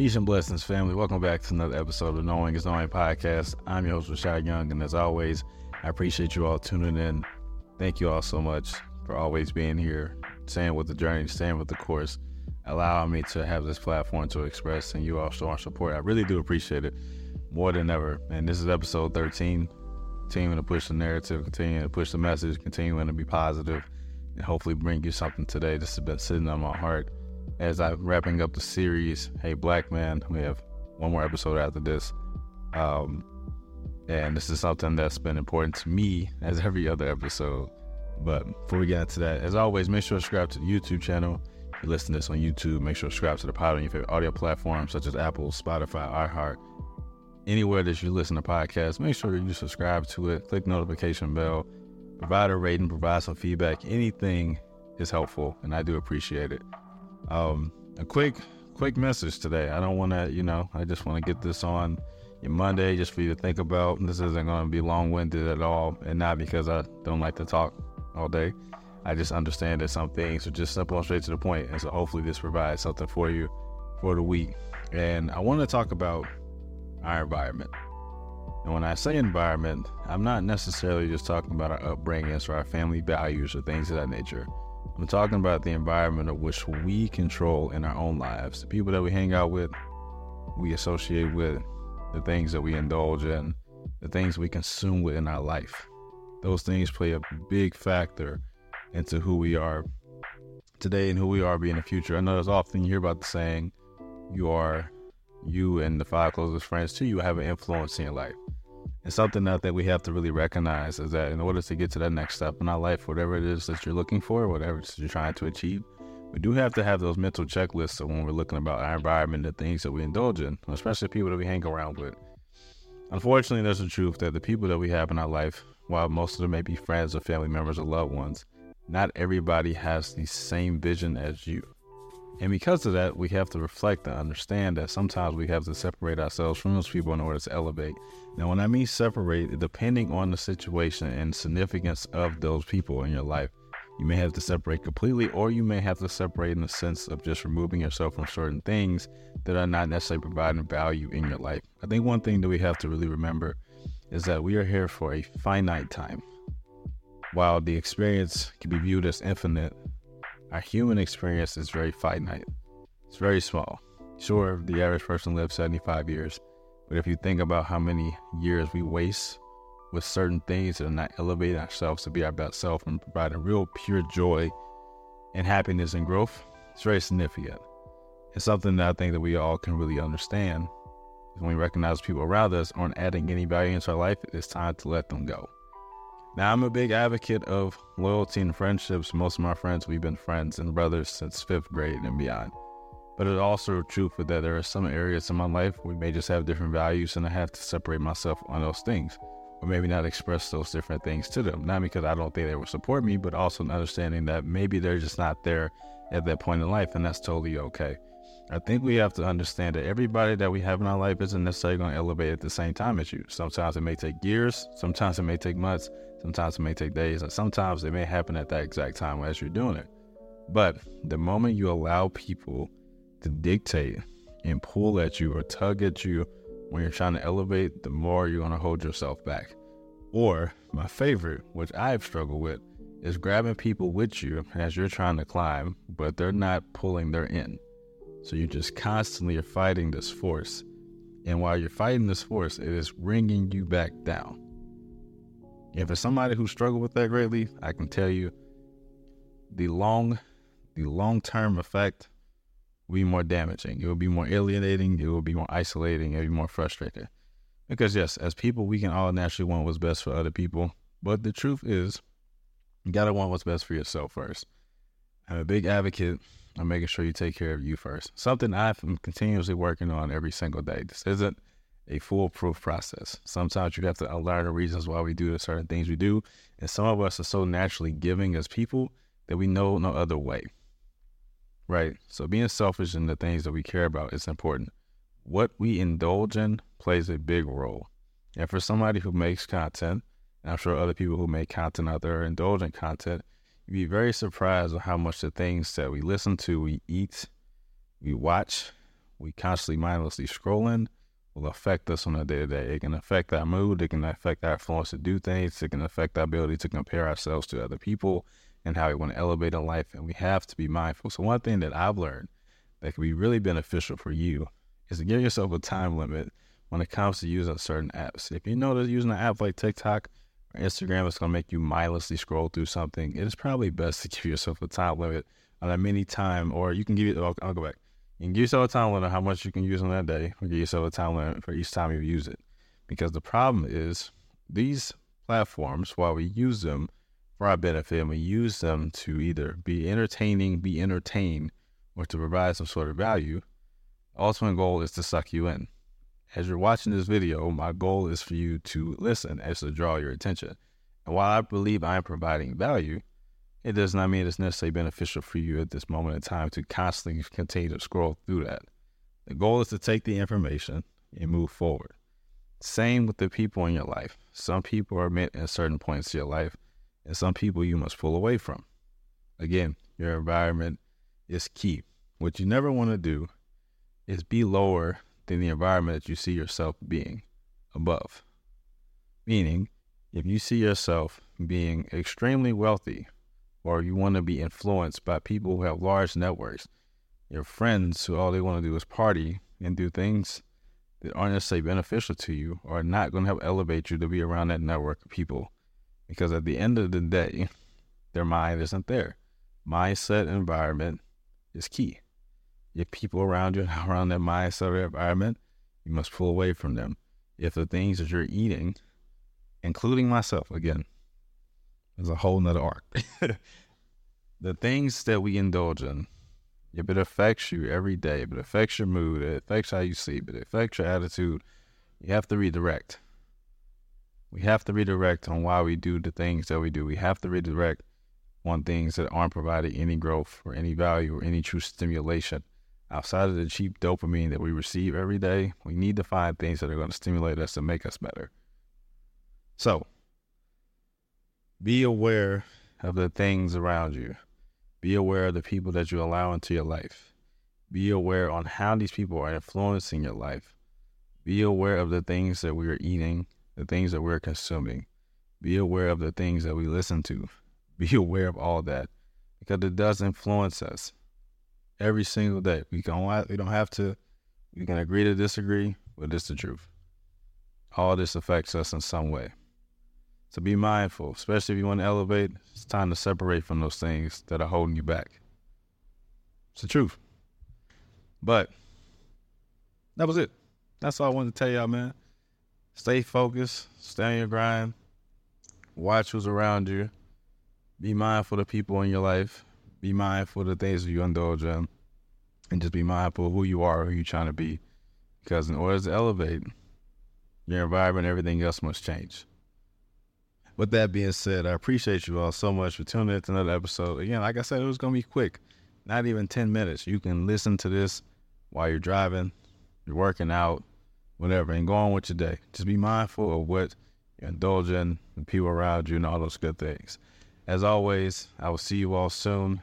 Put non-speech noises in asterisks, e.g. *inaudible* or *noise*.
Peace and blessings, family. Welcome back to another episode of Knowing is Knowing podcast. I'm your host, Rashad Young, and as always, I appreciate you all tuning in. Thank you all so much for always being here, staying with the journey, staying with the course, allowing me to have this platform to express and you all showing support. I really do appreciate it more than ever. And this is episode 13, continuing to push the narrative, continuing to push the message, continuing to be positive, and hopefully bring you something today. This has been sitting on my heart as I'm wrapping up the series. Hey, Black Man, we have one more episode after this. Um, and this is something that's been important to me as every other episode. But before we get into that, as always, make sure to subscribe to the YouTube channel. If you listen to this on YouTube, make sure to subscribe to the pod on your favorite audio platform such as Apple, Spotify, iHeart, anywhere that you listen to podcasts. Make sure you subscribe to it, click notification bell, provide a rating, provide some feedback. Anything is helpful, and I do appreciate it. Um, a quick, quick message today. I don't want to, you know, I just want to get this on your Monday just for you to think about. This isn't going to be long winded at all, and not because I don't like to talk all day. I just understand that some things are just simple and straight to the point, and so hopefully this provides something for you for the week. And I want to talk about our environment. And when I say environment, I'm not necessarily just talking about our upbringings or our family values or things of that nature. I'm talking about the environment of which we control in our own lives. The people that we hang out with, we associate with, the things that we indulge in, the things we consume within our life. Those things play a big factor into who we are today and who we are be in the future. I know there's often you hear about the saying, you are you and the five closest friends to you have an influence in your life. And something that, that we have to really recognize is that in order to get to that next step in our life, whatever it is that you're looking for, whatever you're trying to achieve, we do have to have those mental checklists of when we're looking about our environment, the things that we indulge in, especially people that we hang around with. Unfortunately, there's a truth that the people that we have in our life, while most of them may be friends or family members or loved ones, not everybody has the same vision as you. And because of that, we have to reflect and understand that sometimes we have to separate ourselves from those people in order to elevate. Now, when I mean separate, depending on the situation and significance of those people in your life, you may have to separate completely, or you may have to separate in the sense of just removing yourself from certain things that are not necessarily providing value in your life. I think one thing that we have to really remember is that we are here for a finite time. While the experience can be viewed as infinite, our human experience is very finite. It's very small. Sure, the average person lives 75 years, but if you think about how many years we waste with certain things that are not elevating ourselves to be our best self and providing real pure joy and happiness and growth, it's very significant. It's something that I think that we all can really understand. When we recognize people around us aren't adding any value into our life, it's time to let them go. Now, I'm a big advocate of loyalty and friendships. Most of my friends, we've been friends and brothers since fifth grade and beyond. But it's also true for that there are some areas in my life we may just have different values, and I have to separate myself on those things, or maybe not express those different things to them. Not because I don't think they will support me, but also an understanding that maybe they're just not there at that point in life, and that's totally okay. I think we have to understand that everybody that we have in our life isn't necessarily going to elevate at the same time as you. Sometimes it may take years, sometimes it may take months, sometimes it may take days, and sometimes it may happen at that exact time as you're doing it. But the moment you allow people to dictate and pull at you or tug at you when you're trying to elevate, the more you're going to hold yourself back. Or my favorite, which I've struggled with, is grabbing people with you as you're trying to climb, but they're not pulling their end. So you just constantly are fighting this force. And while you're fighting this force, it is bringing you back down. If it's somebody who struggled with that greatly, I can tell you the long the long-term effect will be more damaging. It will be more alienating, it will be more isolating, it will be more frustrating. Because yes, as people we can all naturally want what's best for other people, but the truth is you gotta want what's best for yourself first. I'm a big advocate of making sure you take care of you first. Something I'm continuously working on every single day. This isn't a foolproof process. Sometimes you have to learn the reasons why we do the certain things we do. And some of us are so naturally giving as people that we know no other way. Right? So being selfish in the things that we care about is important. What we indulge in plays a big role. And for somebody who makes content, I'm sure other people who make content out there are indulging content, be very surprised at how much the things that we listen to, we eat, we watch, we constantly mindlessly scrolling will affect us on a day to day. It can affect our mood. It can affect our influence to do things. It can affect our ability to compare ourselves to other people and how we want to elevate in life. And we have to be mindful. So, one thing that I've learned that can be really beneficial for you is to give yourself a time limit when it comes to using certain apps. If you that using an app like TikTok Instagram is going to make you mindlessly scroll through something, it is probably best to *laughs* give yourself a time limit on that many time, or you can give it, I'll, I'll go back. You can give yourself a time limit on how much you can use on that day, or give yourself a time limit for each time you use it. Because the problem is these platforms, while we use them for our benefit and we use them to either be entertaining, be entertained, or to provide some sort of value, ultimate goal is to suck you in. As you're watching this video, my goal is for you to listen as to draw your attention. And while I believe I'm providing value, it does not mean it's necessarily beneficial for you at this moment in time to constantly continue to scroll through that. The goal is to take the information and move forward. Same with the people in your life. Some people are meant at certain points of your life, and some people you must pull away from. Again, your environment is key. What you never want to do is be lower than the environment that you see yourself being above. Meaning, if you see yourself being extremely wealthy or you want to be influenced by people who have large networks, your friends who all they want to do is party and do things that aren't necessarily beneficial to you are not going to help elevate you to be around that network of people. Because at the end of the day, their mind isn't there. Mindset environment is key. If people around you *laughs* around that mindset or environment, you must pull away from them. If the things that you're eating, including myself, again, is a whole nother arc. *laughs* the things that we indulge in, if it affects you every day, if it affects your mood, it affects how you sleep, it affects your attitude, you have to redirect. We have to redirect on why we do the things that we do. We have to redirect on things that aren't providing any growth or any value or any true stimulation. Outside of the cheap dopamine that we receive every day, we need to find things that are going to stimulate us and make us better. So, be aware of the things around you. Be aware of the people that you allow into your life. Be aware on how these people are influencing your life. Be aware of the things that we are eating, the things that we're consuming. Be aware of the things that we listen to. Be *laughs* aware of all that because it does influence us every single day. We don't we don't have to we can agree to disagree, but it's the truth. All this affects us in some way. So be mindful, especially if you want to elevate. It's time to separate from those things that are holding you back. It's the truth. But that was it. That's all I wanted to tell y'all, man. Stay focused, stay on your grind, watch who's around you, be mindful of people in your life, be mindful of the things you indulge in, and just be mindful of who you are, who you're trying to be. Because in order to elevate, your environment, everything else must change with that being said, I appreciate you all so much for tuning in to another episode. Again, like I said, it was going to be quick, not even 10 minutes. You can listen to this while you're driving, you're working out, whatever, and go on with your day. Just be mindful of what you're indulging, the people around you, and all those good things. As always, I will see you all soon.